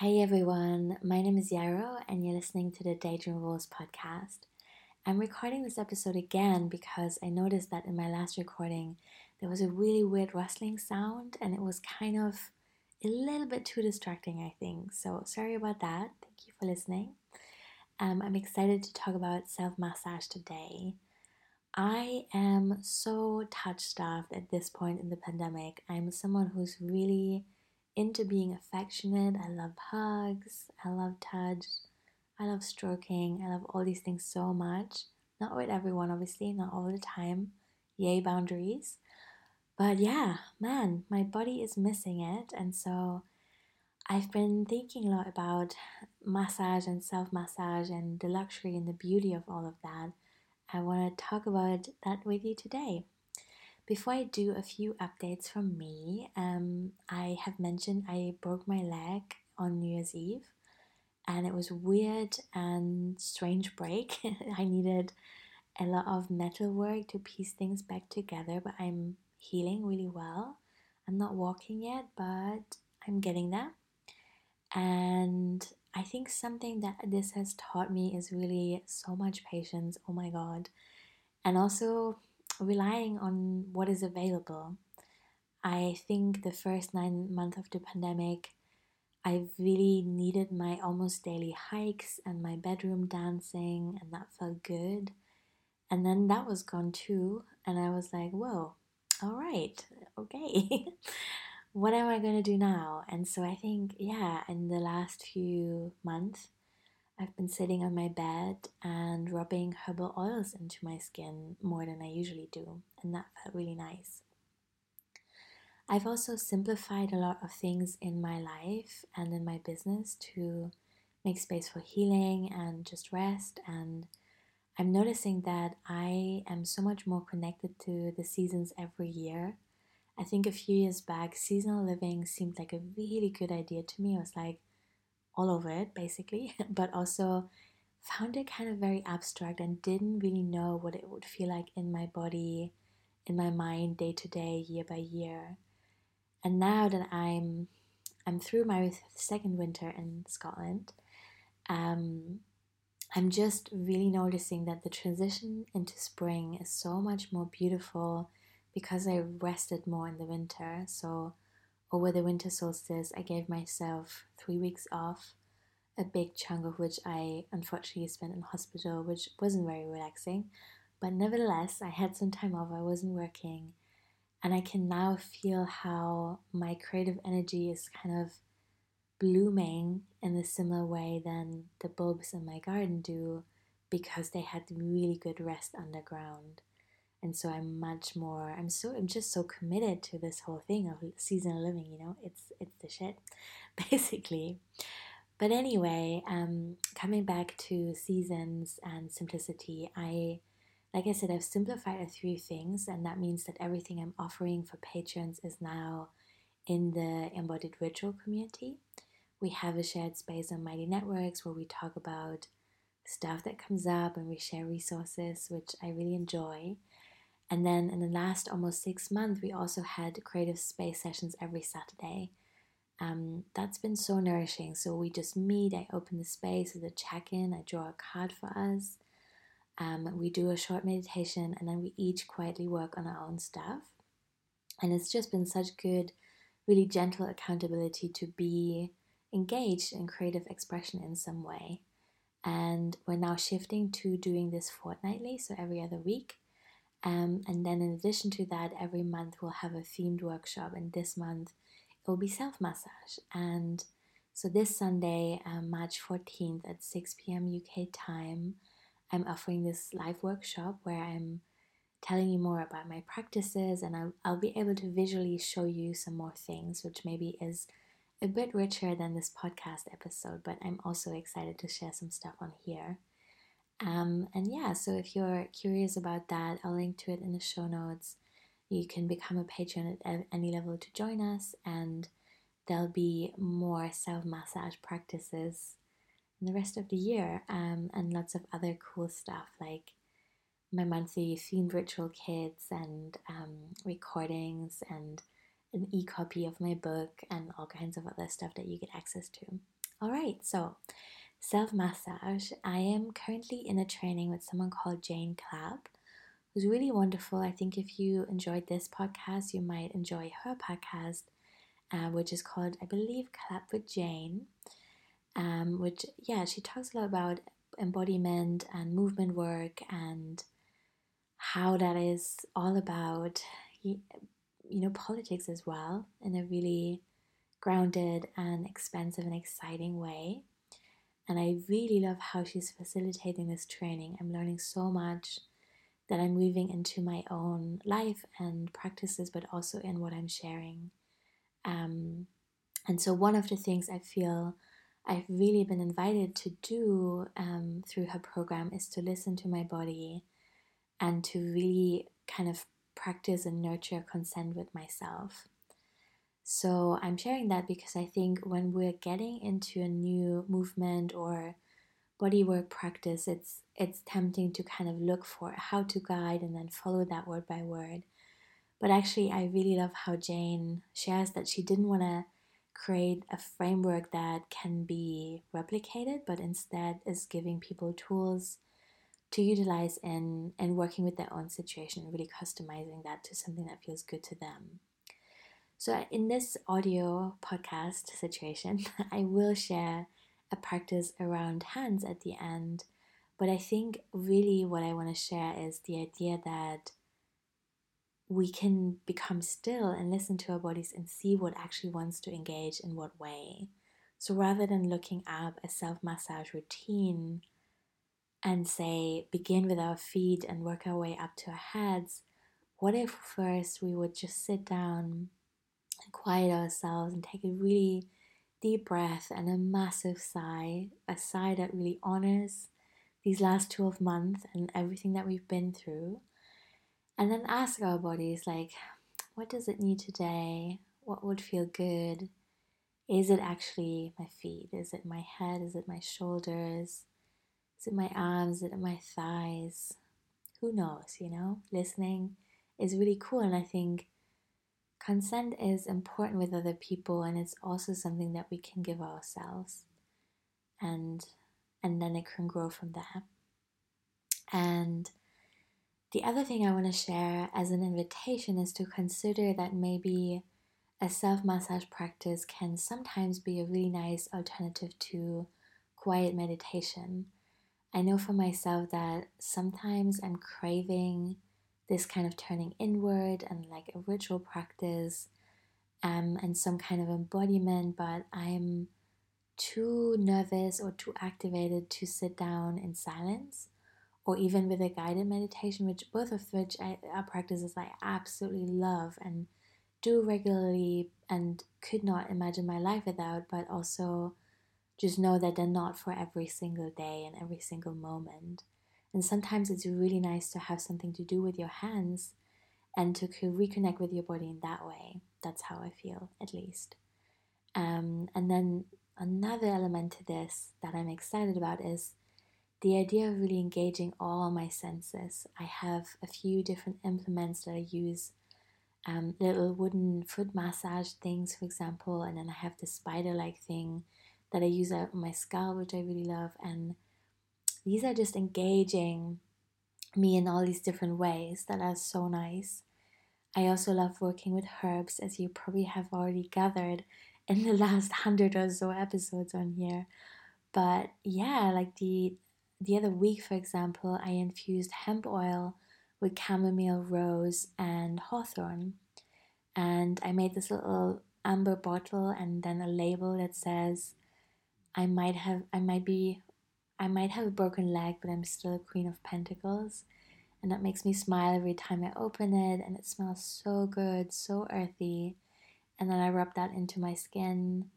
Hey everyone, my name is Yarrow, and you're listening to the Daydream Rules podcast. I'm recording this episode again because I noticed that in my last recording there was a really weird rustling sound and it was kind of a little bit too distracting, I think. So, sorry about that. Thank you for listening. Um, I'm excited to talk about self massage today. I am so touch starved at this point in the pandemic. I'm someone who's really into being affectionate. I love hugs. I love touch. I love stroking. I love all these things so much. Not with everyone, obviously, not all the time. Yay, boundaries. But yeah, man, my body is missing it. And so I've been thinking a lot about massage and self massage and the luxury and the beauty of all of that. I want to talk about that with you today. Before I do a few updates from me, um, have mentioned I broke my leg on New Year's Eve, and it was weird and strange break. I needed a lot of metal work to piece things back together, but I'm healing really well. I'm not walking yet, but I'm getting there. And I think something that this has taught me is really so much patience. Oh my god. And also relying on what is available. I think the first nine months of the pandemic, I really needed my almost daily hikes and my bedroom dancing, and that felt good. And then that was gone too, and I was like, whoa, all right, okay. what am I going to do now? And so I think, yeah, in the last few months, I've been sitting on my bed and rubbing herbal oils into my skin more than I usually do, and that felt really nice. I've also simplified a lot of things in my life and in my business to make space for healing and just rest. And I'm noticing that I am so much more connected to the seasons every year. I think a few years back, seasonal living seemed like a really good idea to me. I was like, all over it basically, but also found it kind of very abstract and didn't really know what it would feel like in my body, in my mind, day to day, year by year. And now that I'm I'm through my second winter in Scotland, um, I'm just really noticing that the transition into spring is so much more beautiful because I rested more in the winter. So over the winter solstice, I gave myself three weeks off, a big chunk of which I unfortunately spent in hospital, which wasn't very relaxing. But nevertheless, I had some time off, I wasn't working, and I can now feel how my creative energy is kind of blooming in a similar way than the bulbs in my garden do because they had really good rest underground. And so i'm much more i'm so i'm just so committed to this whole thing of seasonal living you know it's it's the shit basically. But anyway um coming back to seasons and simplicity i like i said i've simplified a few things and that means that everything i'm offering for patrons is now in the embodied ritual community we have a shared space on mighty networks where we talk about stuff that comes up and we share resources which i really enjoy and then in the last almost six months, we also had creative space sessions every Saturday. Um, that's been so nourishing. So we just meet, I open the space with a check in, I draw a card for us. Um, we do a short meditation, and then we each quietly work on our own stuff. And it's just been such good, really gentle accountability to be engaged in creative expression in some way. And we're now shifting to doing this fortnightly, so every other week. Um, and then, in addition to that, every month we'll have a themed workshop, and this month it will be self massage. And so, this Sunday, um, March 14th at 6 p.m. UK time, I'm offering this live workshop where I'm telling you more about my practices, and I'll, I'll be able to visually show you some more things, which maybe is a bit richer than this podcast episode, but I'm also excited to share some stuff on here. Um, and yeah, so if you're curious about that, I'll link to it in the show notes. You can become a patron at any level to join us, and there'll be more self massage practices in the rest of the year um, and lots of other cool stuff like my monthly themed ritual kits and um, recordings and an e copy of my book and all kinds of other stuff that you get access to. All right, so self massage. I am currently in a training with someone called Jane Clapp, who's really wonderful. I think if you enjoyed this podcast, you might enjoy her podcast, uh, which is called, I believe, Clap with Jane. Um, which, yeah, she talks a lot about embodiment and movement work and how that is all about, you know, politics as well in a really grounded and expansive and exciting way. And I really love how she's facilitating this training. I'm learning so much that I'm weaving into my own life and practices, but also in what I'm sharing. Um, and so, one of the things I feel I've really been invited to do um, through her program is to listen to my body and to really kind of practice and nurture consent with myself. So I'm sharing that because I think when we're getting into a new movement or bodywork practice, it's it's tempting to kind of look for how to guide and then follow that word by word. But actually, I really love how Jane shares that she didn't want to create a framework that can be replicated, but instead is giving people tools to utilize in and working with their own situation and really customizing that to something that feels good to them. So, in this audio podcast situation, I will share a practice around hands at the end. But I think really what I want to share is the idea that we can become still and listen to our bodies and see what actually wants to engage in what way. So rather than looking up a self massage routine and say begin with our feet and work our way up to our heads, what if first we would just sit down and quiet ourselves and take a really deep breath and a massive sigh, a sigh that really honors these last 12 months and everything that we've been through. And then ask our bodies, like, what does it need today? What would feel good? Is it actually my feet? Is it my head? Is it my shoulders? Is it my arms? Is it my thighs? Who knows, you know? Listening is really cool. And I think consent is important with other people and it's also something that we can give ourselves and and then it can grow from there and the other thing i want to share as an invitation is to consider that maybe a self massage practice can sometimes be a really nice alternative to quiet meditation. I know for myself that sometimes i'm craving this kind of turning inward and like a ritual practice um, and some kind of embodiment, but I'm too nervous or too activated to sit down in silence or even with a guided meditation, which both of which are practices I absolutely love and do regularly and could not imagine my life without, but also just know that they're not for every single day and every single moment. And sometimes it's really nice to have something to do with your hands and to reconnect with your body in that way. That's how I feel, at least. Um, and then another element to this that I'm excited about is the idea of really engaging all my senses. I have a few different implements that I use, um, little wooden foot massage things, for example, and then I have the spider like thing that I use on my scalp, which I really love, and these are just engaging me in all these different ways that are so nice. I also love working with herbs, as you probably have already gathered in the last hundred or so episodes on here. But yeah, like the the other week, for example, I infused hemp oil with chamomile, rose, and hawthorn. And I made this little amber bottle and then a label that says I might have I might be I might have a broken leg, but I'm still a Queen of Pentacles. And that makes me smile every time I open it, and it smells so good, so earthy. And then I rub that into my skin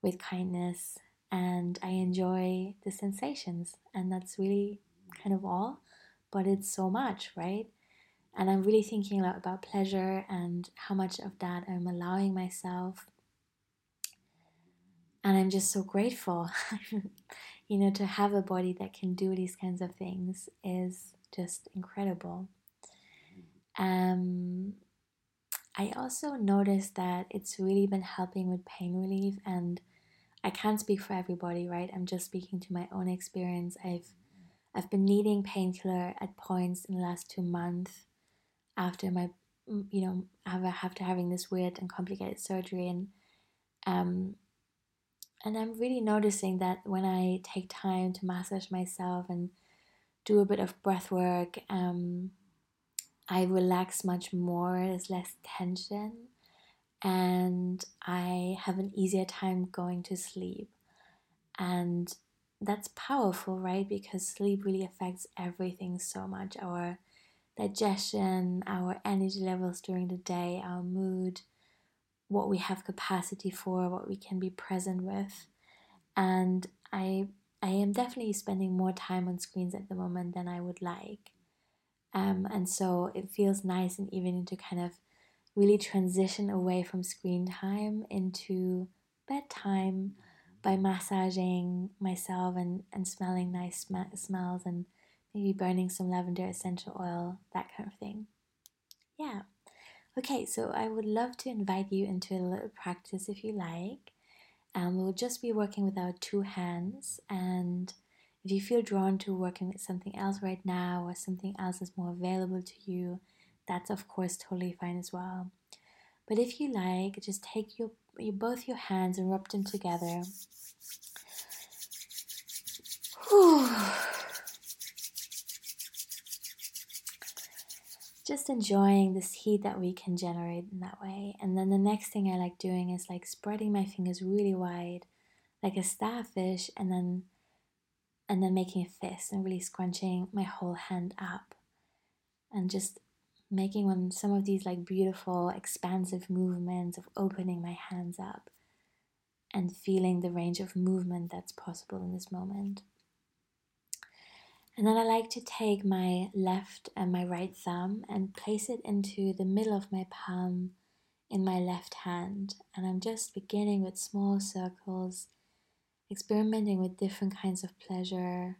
with kindness, and I enjoy the sensations. And that's really kind of all, but it's so much, right? And I'm really thinking a lot about pleasure and how much of that I'm allowing myself. And I'm just so grateful. you know, to have a body that can do these kinds of things is just incredible. Um, I also noticed that it's really been helping with pain relief, and I can't speak for everybody, right? I'm just speaking to my own experience. I've I've been needing painkiller at points in the last two months after my you know after having this weird and complicated surgery and um and I'm really noticing that when I take time to massage myself and do a bit of breath work, um, I relax much more. There's less tension, and I have an easier time going to sleep. And that's powerful, right? Because sleep really affects everything so much our digestion, our energy levels during the day, our mood, what we have capacity for, what we can be present with. And I I am definitely spending more time on screens at the moment than I would like. Um, and so it feels nice and evening to kind of really transition away from screen time into bedtime by massaging myself and, and smelling nice sm- smells and maybe burning some lavender essential oil, that kind of thing. Yeah. Okay, so I would love to invite you into a little practice if you like. Um, we'll just be working with our two hands, and if you feel drawn to working with something else right now or something else is more available to you, that's of course totally fine as well. But if you like, just take your, your both your hands and rub them together. Whew. just enjoying this heat that we can generate in that way. And then the next thing I like doing is like spreading my fingers really wide, like a starfish, and then and then making a fist and really scrunching my whole hand up, and just making one some of these like beautiful expansive movements of opening my hands up and feeling the range of movement that's possible in this moment. And then I like to take my left and my right thumb and place it into the middle of my palm in my left hand. And I'm just beginning with small circles, experimenting with different kinds of pleasure.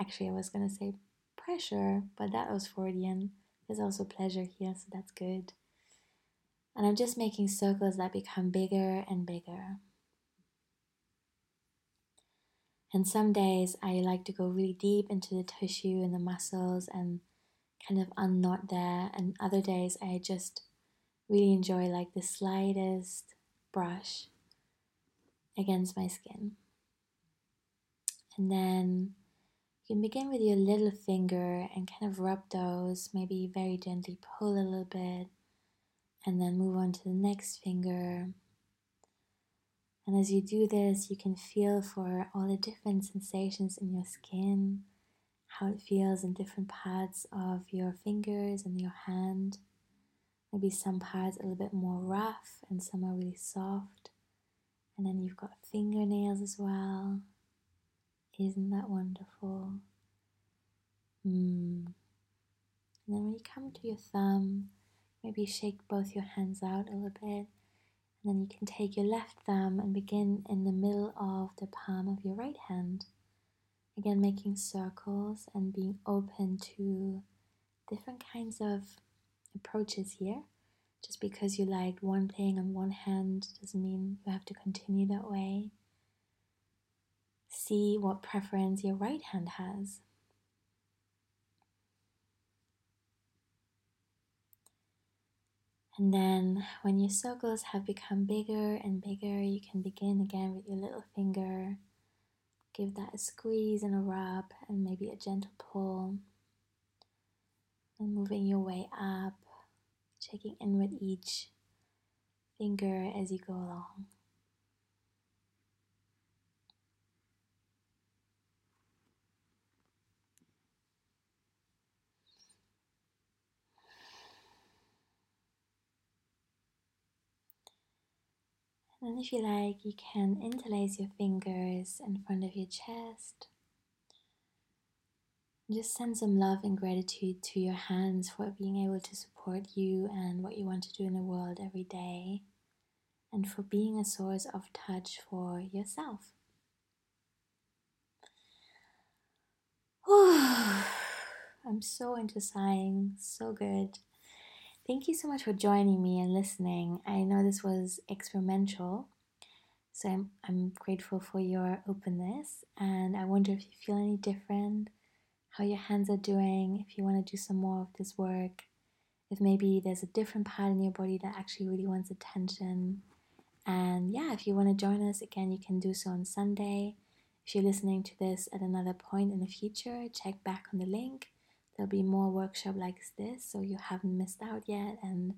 Actually, I was going to say pressure, but that was Freudian. There's also pleasure here, so that's good. And I'm just making circles that become bigger and bigger. And some days I like to go really deep into the tissue and the muscles and kind of unknot there. And other days I just really enjoy like the slightest brush against my skin. And then you can begin with your little finger and kind of rub those, maybe very gently pull a little bit, and then move on to the next finger and as you do this, you can feel for all the different sensations in your skin, how it feels in different parts of your fingers and your hand. Maybe some parts a little bit more rough and some are really soft. And then you've got fingernails as well. Isn't that wonderful? Mm. And then when you come to your thumb, maybe shake both your hands out a little bit and then you can take your left thumb and begin in the middle of the palm of your right hand. Again, making circles and being open to different kinds of approaches here. Just because you liked one playing on one hand doesn't mean you have to continue that way. See what preference your right hand has. And then when your circles have become bigger and bigger, you can begin again with your little finger. Give that a squeeze and a rub and maybe a gentle pull. And moving your way up, checking in with each finger as you go along. And if you like, you can interlace your fingers in front of your chest. Just send some love and gratitude to your hands for being able to support you and what you want to do in the world every day, and for being a source of touch for yourself. I'm so into sighing, so good. Thank you so much for joining me and listening. I know this was experimental, So I'm, I'm grateful for your openness, and I wonder if you feel any different, how your hands are doing, if you want to do some more of this work, if maybe there's a different part in your body that actually really wants attention. And yeah, if you want to join us again, you can do so on Sunday. If you're listening to this at another point in the future, check back on the link. There'll be more workshop like this, so you haven't missed out yet, and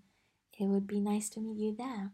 it would be nice to meet you there.